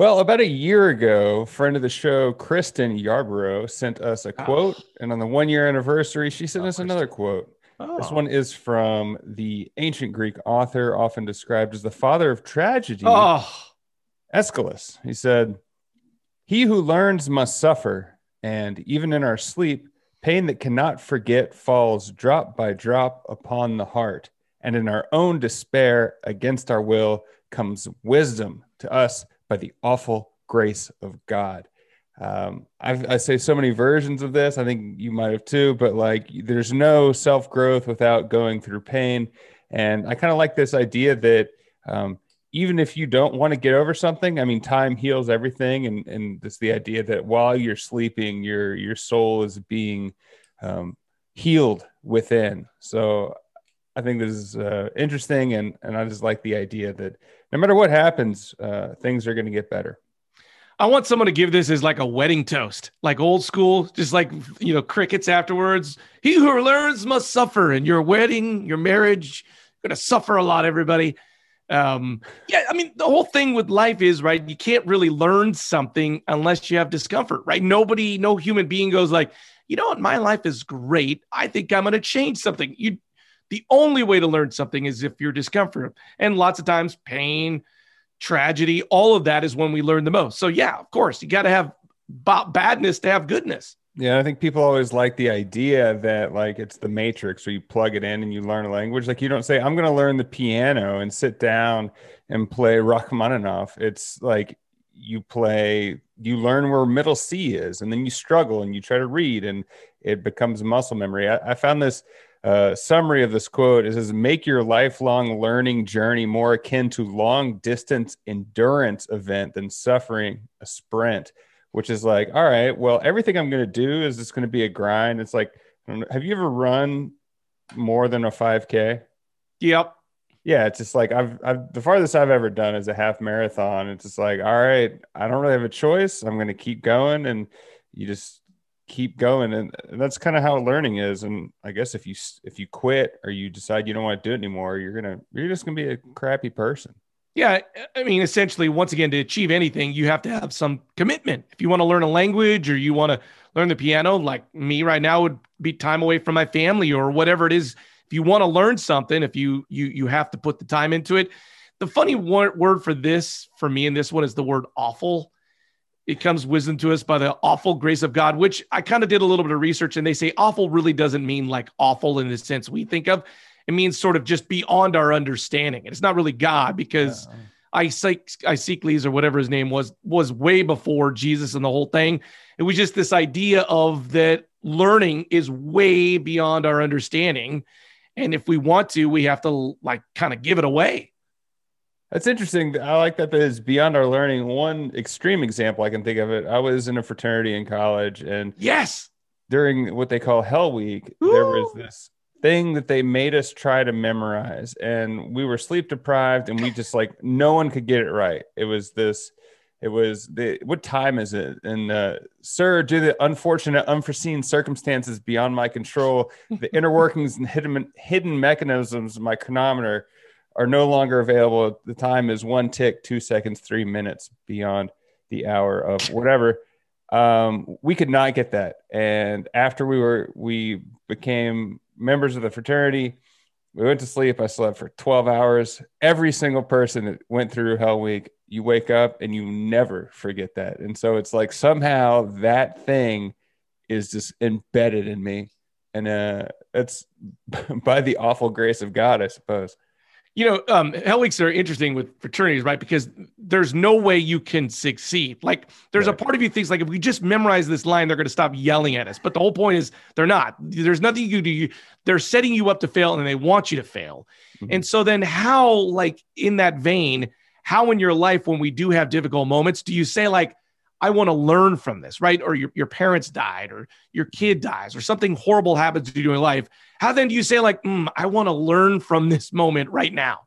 Well, about a year ago, friend of the show, Kristen Yarborough, sent us a ah. quote. Oh. And on the one year anniversary, she sent oh, us Kristen. another quote. Oh. This one is from the ancient Greek author, often described as the father of tragedy, oh. Aeschylus. He said, He who learns must suffer, and even in our sleep, pain that cannot forget falls drop by drop upon the heart. And in our own despair, against our will, comes wisdom to us by the awful grace of God. Um, i say so many versions of this. I think you might have too, but like there's no self growth without going through pain. And I kind of like this idea that um, even if you don't want to get over something, I mean, time heals everything. And, and the idea that while you're sleeping, your, your soul is being um, healed within. So I think this is uh, interesting. And, and I just like the idea that no matter what happens, uh, things are going to get better. I want someone to give this as like a wedding toast, like old school, just like you know, crickets afterwards. He who learns must suffer, and your wedding, your marriage, gonna suffer a lot, everybody. Um, yeah, I mean, the whole thing with life is right. You can't really learn something unless you have discomfort, right? Nobody, no human being goes like, you know what, my life is great. I think I'm gonna change something. You, the only way to learn something is if you're discomfort, and lots of times pain tragedy, all of that is when we learn the most. So, yeah, of course, you got to have b- badness to have goodness. Yeah, I think people always like the idea that like it's the matrix where you plug it in and you learn a language. Like you don't say, I'm gonna learn the piano and sit down and play Rachmaninoff. It's like you play, you learn where middle C is, and then you struggle and you try to read and it becomes muscle memory. I, I found this uh, summary of this quote says make your lifelong learning journey more akin to long distance endurance event than suffering a sprint which is like all right well everything i'm going to do is just going to be a grind. It's like have you ever run more than a 5k yep. Yeah it's just like I've, I've the farthest i've ever done is a half marathon. It's just like all right i don't really have a choice. I'm going to keep going and you just keep going and that's kind of how learning is and i guess if you if you quit or you decide you don't want to do it anymore you're gonna you're just gonna be a crappy person. Yeah i mean essentially once again to achieve anything you have to have some commitment. If you want to learn a language or you want to learn the piano like me right now would be time away from my family or whatever it is. If you want to learn something if you you you have to put the time into it. The funny word for this for me and this one is the word awful it comes wisdom to us by the awful grace of God, which I kind of did a little bit of research and they say awful really doesn't mean like awful in the sense we think of. It means sort of just beyond our understanding. And it's not really God because yeah. Isaac, or whatever his name was, was way before Jesus and the whole thing. It was just this idea of that learning is way beyond our understanding. And if we want to, we have to like kind of give it away. That's interesting. I like that that is beyond our learning. One extreme example I can think of it. I was in a fraternity in college, and yes, during what they call Hell Week, Ooh. there was this thing that they made us try to memorize, and we were sleep deprived, and we just like no one could get it right. It was this. It was the what time is it? And uh, sir, due to the unfortunate, unforeseen circumstances beyond my control, the inner workings and hidden hidden mechanisms of my chronometer are no longer available. The time is one tick, two seconds, three minutes beyond the hour of whatever. Um, we could not get that. And after we were, we became members of the fraternity. We went to sleep. I slept for 12 hours. Every single person that went through Hell Week, you wake up and you never forget that. And so it's like somehow that thing is just embedded in me. And uh, it's by the awful grace of God, I suppose you know, um, hell weeks are interesting with fraternities, right? Because there's no way you can succeed. Like, there's right. a part of you thinks like if we just memorize this line, they're going to stop yelling at us. But the whole point is they're not. There's nothing you do. They're setting you up to fail, and they want you to fail. Mm-hmm. And so then, how, like in that vein, how in your life when we do have difficult moments, do you say like, I want to learn from this, right? Or your, your parents died, or your kid dies, or something horrible happens to you in life. How then do you say, like, mm, I want to learn from this moment right now?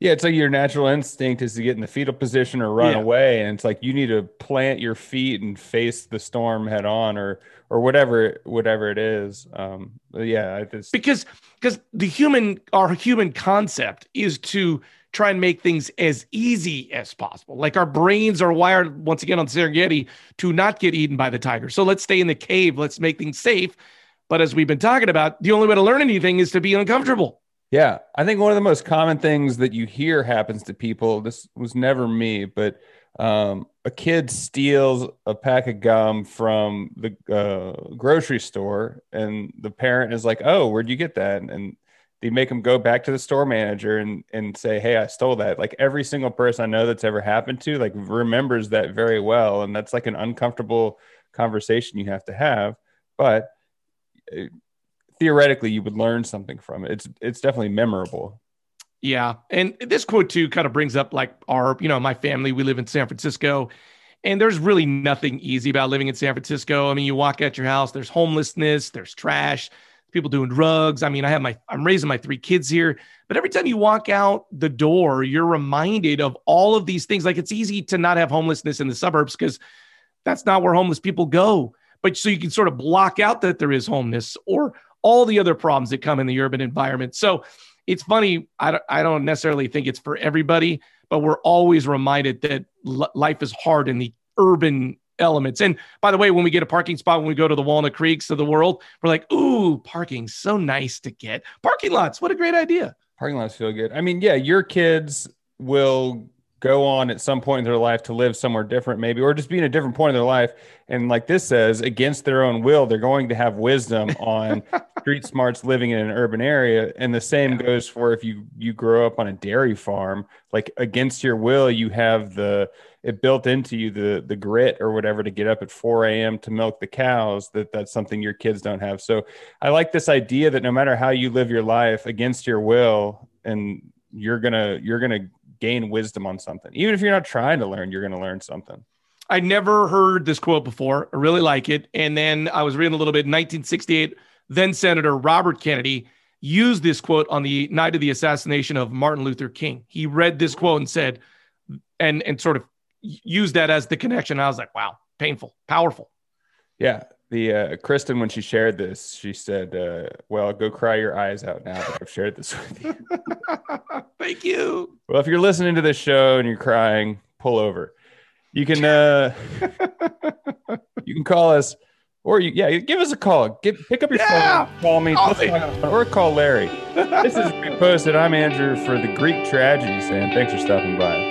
Yeah, it's like your natural instinct is to get in the fetal position or run yeah. away, and it's like you need to plant your feet and face the storm head on, or or whatever whatever it is. Um, yeah, just... because because the human our human concept is to try and make things as easy as possible. Like our brains are wired once again on Serengeti to not get eaten by the tiger. So let's stay in the cave. Let's make things safe. But as we've been talking about, the only way to learn anything is to be uncomfortable. Yeah. I think one of the most common things that you hear happens to people, this was never me, but um, a kid steals a pack of gum from the uh, grocery store, and the parent is like, "Oh, where'd you get that?" And they make them go back to the store manager and and say, "Hey, I stole that." Like every single person I know that's ever happened to, like remembers that very well, and that's like an uncomfortable conversation you have to have, but uh, theoretically you would learn something from it. It's it's definitely memorable. Yeah. And this quote too kind of brings up like our, you know, my family, we live in San Francisco. And there's really nothing easy about living in San Francisco. I mean, you walk out your house, there's homelessness, there's trash, people doing drugs. I mean, I have my, I'm raising my three kids here, but every time you walk out the door, you're reminded of all of these things. Like it's easy to not have homelessness in the suburbs because that's not where homeless people go. But so you can sort of block out that there is homelessness or all the other problems that come in the urban environment. So it's funny. I don't, I don't necessarily think it's for everybody, but we're always reminded that life is hard in the urban elements. And by the way, when we get a parking spot, when we go to the Walnut Creeks of the world, we're like, ooh, parking, so nice to get. Parking lots, what a great idea. Parking lots feel good. I mean, yeah, your kids will go on at some point in their life to live somewhere different, maybe, or just be in a different point in their life. And like this says, against their own will, they're going to have wisdom on street smarts living in an urban area. And the same yeah. goes for if you you grow up on a dairy farm, like against your will, you have the it built into you the the grit or whatever to get up at 4 a.m. to milk the cows. That that's something your kids don't have. So I like this idea that no matter how you live your life against your will, and you're gonna you're gonna gain wisdom on something. Even if you're not trying to learn, you're going to learn something. I never heard this quote before. I really like it. And then I was reading a little bit. 1968, then Senator Robert Kennedy used this quote on the night of the assassination of Martin Luther King. He read this quote and said, and and sort of used that as the connection. I was like, wow, painful, powerful. Yeah, the uh, Kristen when she shared this, she said, uh, "Well, go cry your eyes out now that I've shared this with you." Thank you. Well, if you're listening to this show and you're crying, pull over. You can uh, you can call us, or you yeah, give us a call. Get pick up your yeah! phone, call me, call me. or call Larry. this is Greek Posted. I'm Andrew for the Greek Tragedy, saying thanks for stopping by.